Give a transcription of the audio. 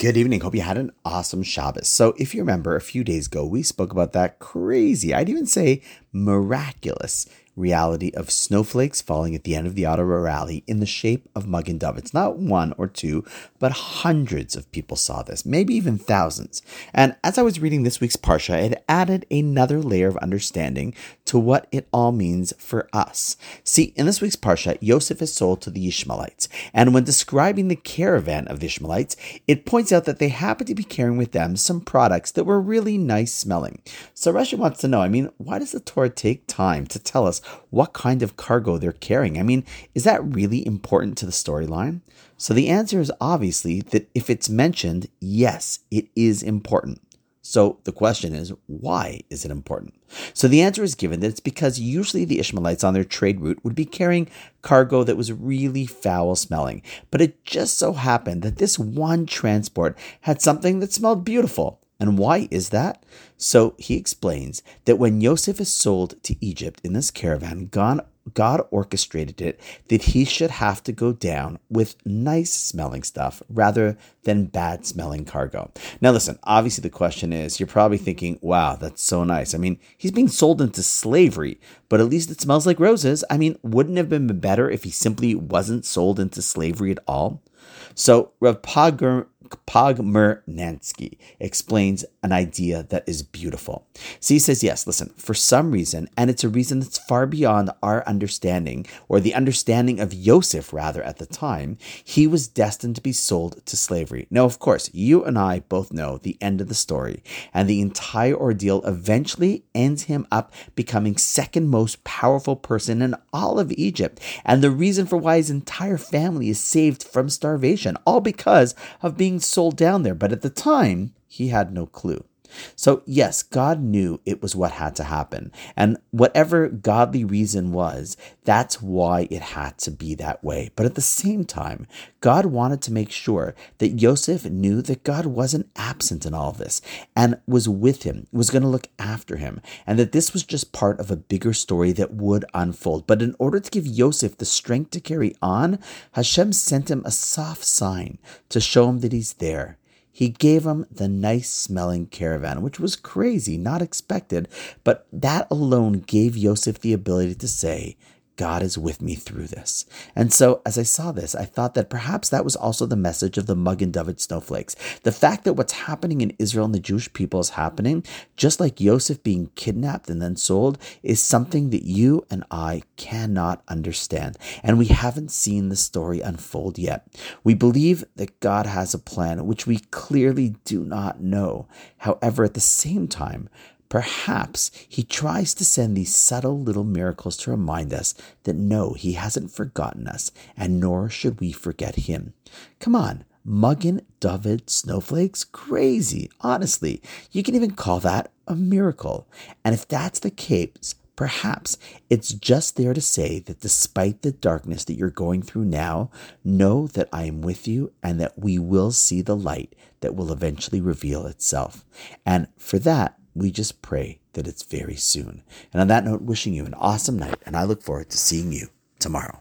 Good evening. Hope you had an awesome Shabbos. So, if you remember, a few days ago, we spoke about that crazy, I'd even say miraculous reality of snowflakes falling at the end of the Ottawa rally in the shape of Magen David. It's not one or two, but hundreds of people saw this, maybe even thousands. And as I was reading this week's Parsha, it added another layer of understanding to what it all means for us. See, in this week's Parsha, Yosef is sold to the Ishmaelites. And when describing the caravan of the Ishmaelites, it points out that they happen to be carrying with them some products that were really nice smelling. So Rashi wants to know, I mean, why does the Torah take time to tell us what kind of cargo they're carrying. I mean, is that really important to the storyline? So the answer is obviously that if it's mentioned, yes, it is important. So the question is, why is it important? So the answer is given that it's because usually the Ishmaelites on their trade route would be carrying cargo that was really foul smelling. But it just so happened that this one transport had something that smelled beautiful. And why is that? So he explains that when Yosef is sold to Egypt in this caravan, God, orchestrated it that he should have to go down with nice smelling stuff rather than bad smelling cargo. Now, listen, obviously, the question is you're probably thinking, wow, that's so nice. I mean, he's being sold into slavery, but at least it smells like roses. I mean, wouldn't it have been better if he simply wasn't sold into slavery at all? So, Rav Pagr Pogramansky explains an idea that is beautiful. So he says, yes, listen, for some reason, and it's a reason that's far beyond our understanding, or the understanding of Yosef rather at the time, he was destined to be sold to slavery. Now, of course, you and I both know the end of the story, and the entire ordeal eventually ends him up becoming second most powerful person in all of Egypt, and the reason for why his entire family is saved from starvation, all because of being sold down there, but at the time, he had no clue. So, yes, God knew it was what had to happen. And whatever godly reason was, that's why it had to be that way. But at the same time, God wanted to make sure that Joseph knew that God wasn't absent in all this and was with him, was going to look after him, and that this was just part of a bigger story that would unfold. But in order to give Joseph the strength to carry on, Hashem sent him a soft sign to show him that he's there. He gave him the nice smelling caravan, which was crazy, not expected, but that alone gave Yosef the ability to say, God is with me through this. And so, as I saw this, I thought that perhaps that was also the message of the Magen David snowflakes. The fact that what's happening in Israel and the Jewish people is happening, just like Yosef being kidnapped and then sold, is something that you and I cannot understand. And we haven't seen the story unfold yet. We believe that God has a plan, which we clearly do not know. However, at the same time, Perhaps he tries to send these subtle little miracles to remind us that no, he hasn't forgotten us, and nor should we forget him. Come on, Magen David snowflakes? Crazy. Honestly, you can even call that a miracle. And if that's the case, perhaps it's just there to say that despite the darkness that you're going through now, know that I am with you and that we will see the light that will eventually reveal itself. And for that, we just pray that it's very soon. And on that note, wishing you an awesome night, and I look forward to seeing you tomorrow.